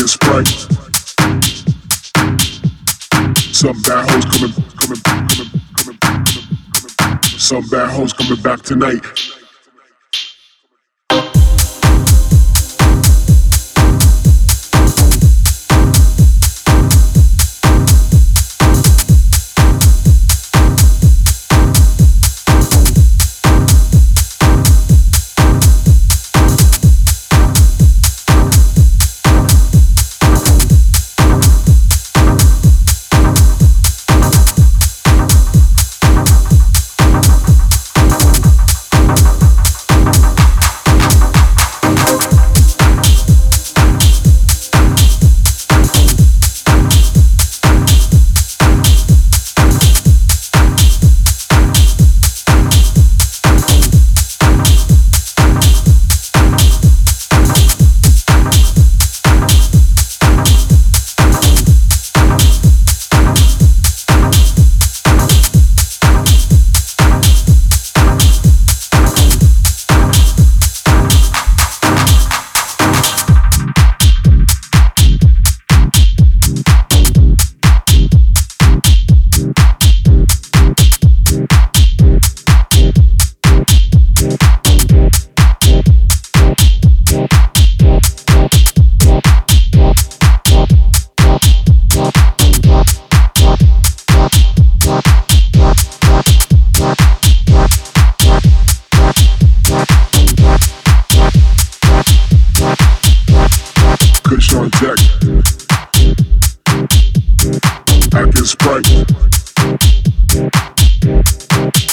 Acting sprite. Some bad hoes coming, coming, coming, coming, coming, coming. Some bad hoes coming back tonight.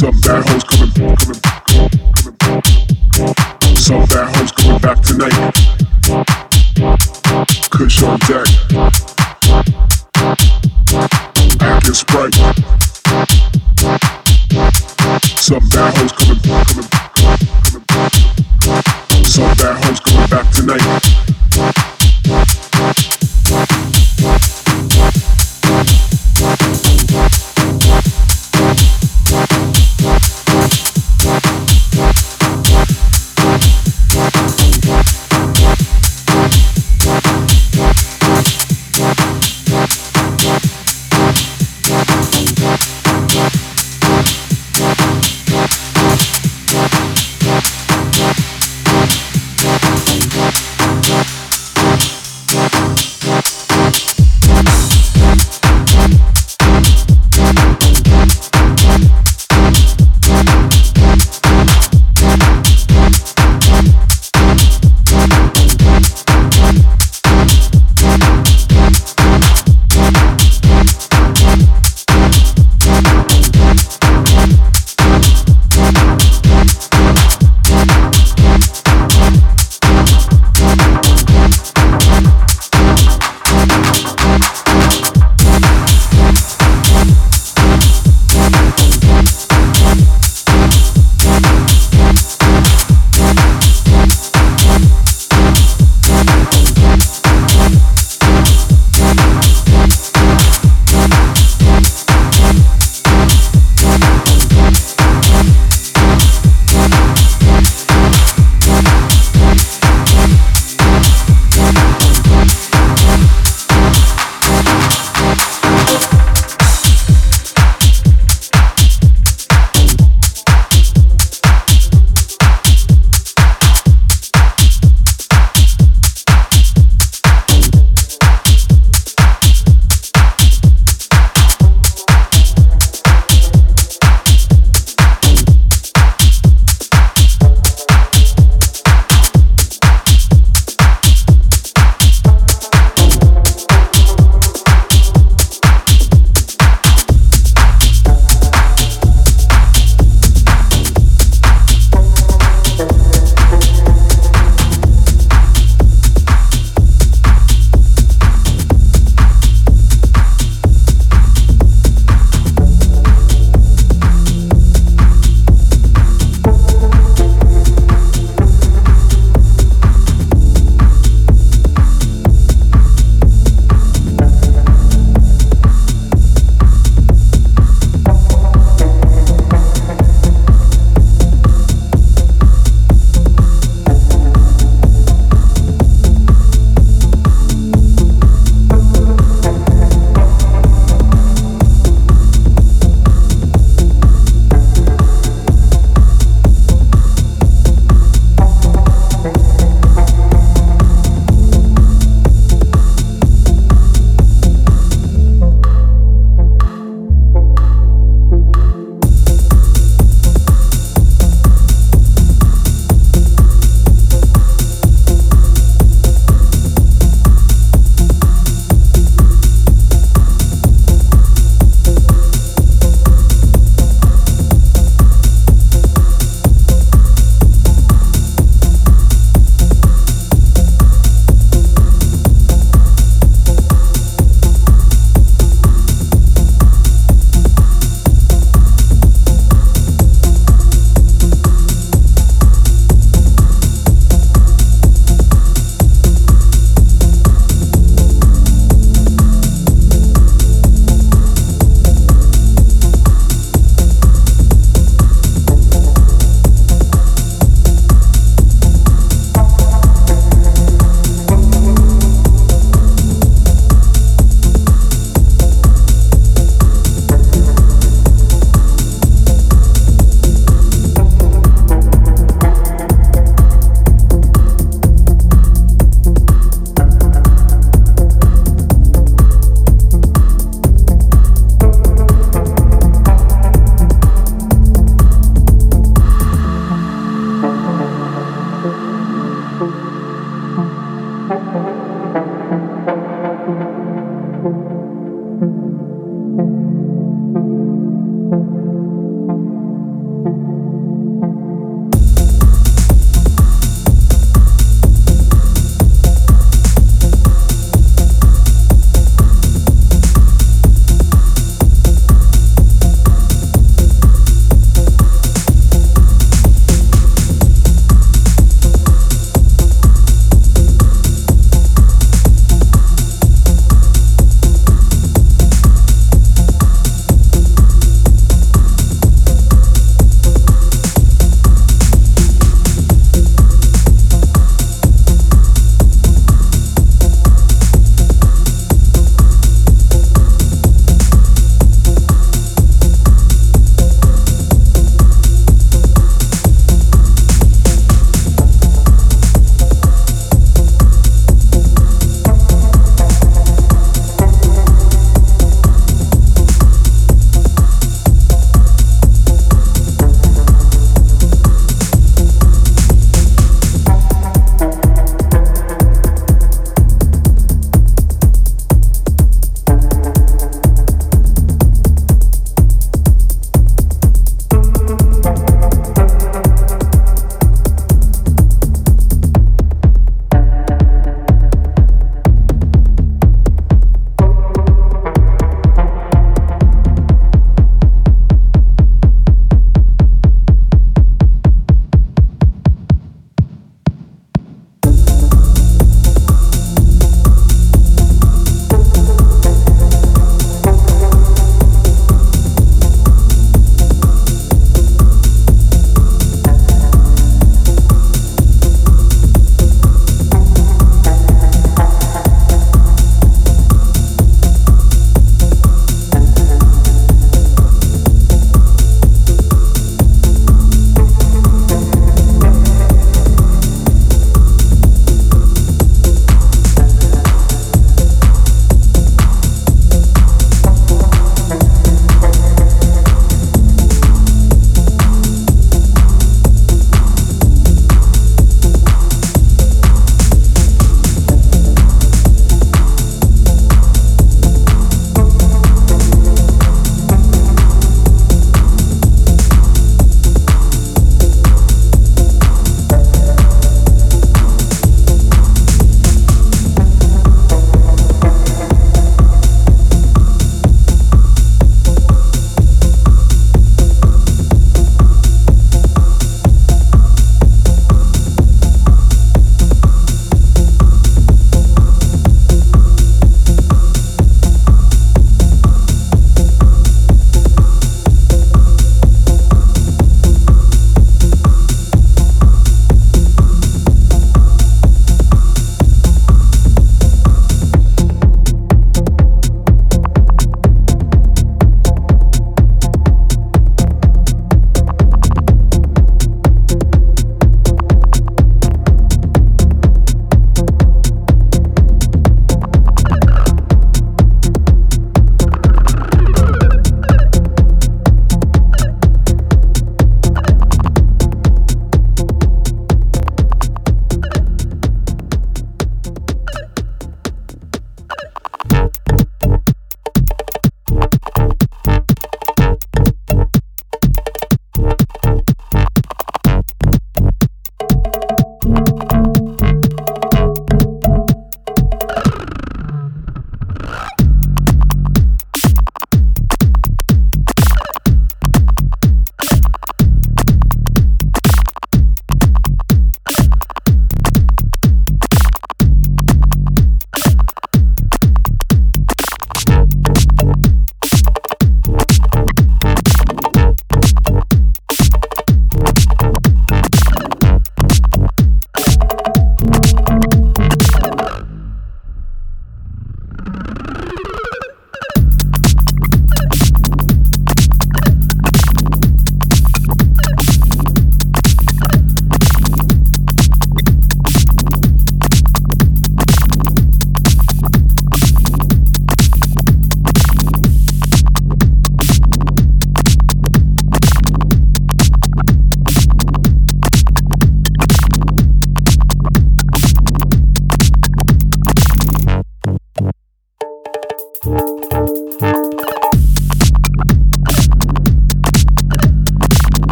Some bad hoes coming, coming, coming. coming. Some bad hoes coming back tonight. Kush on deck. Acting sprite. Some bad hoes coming, coming, coming, coming. Some bad hoes coming back tonight.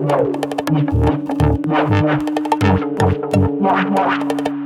Thank you.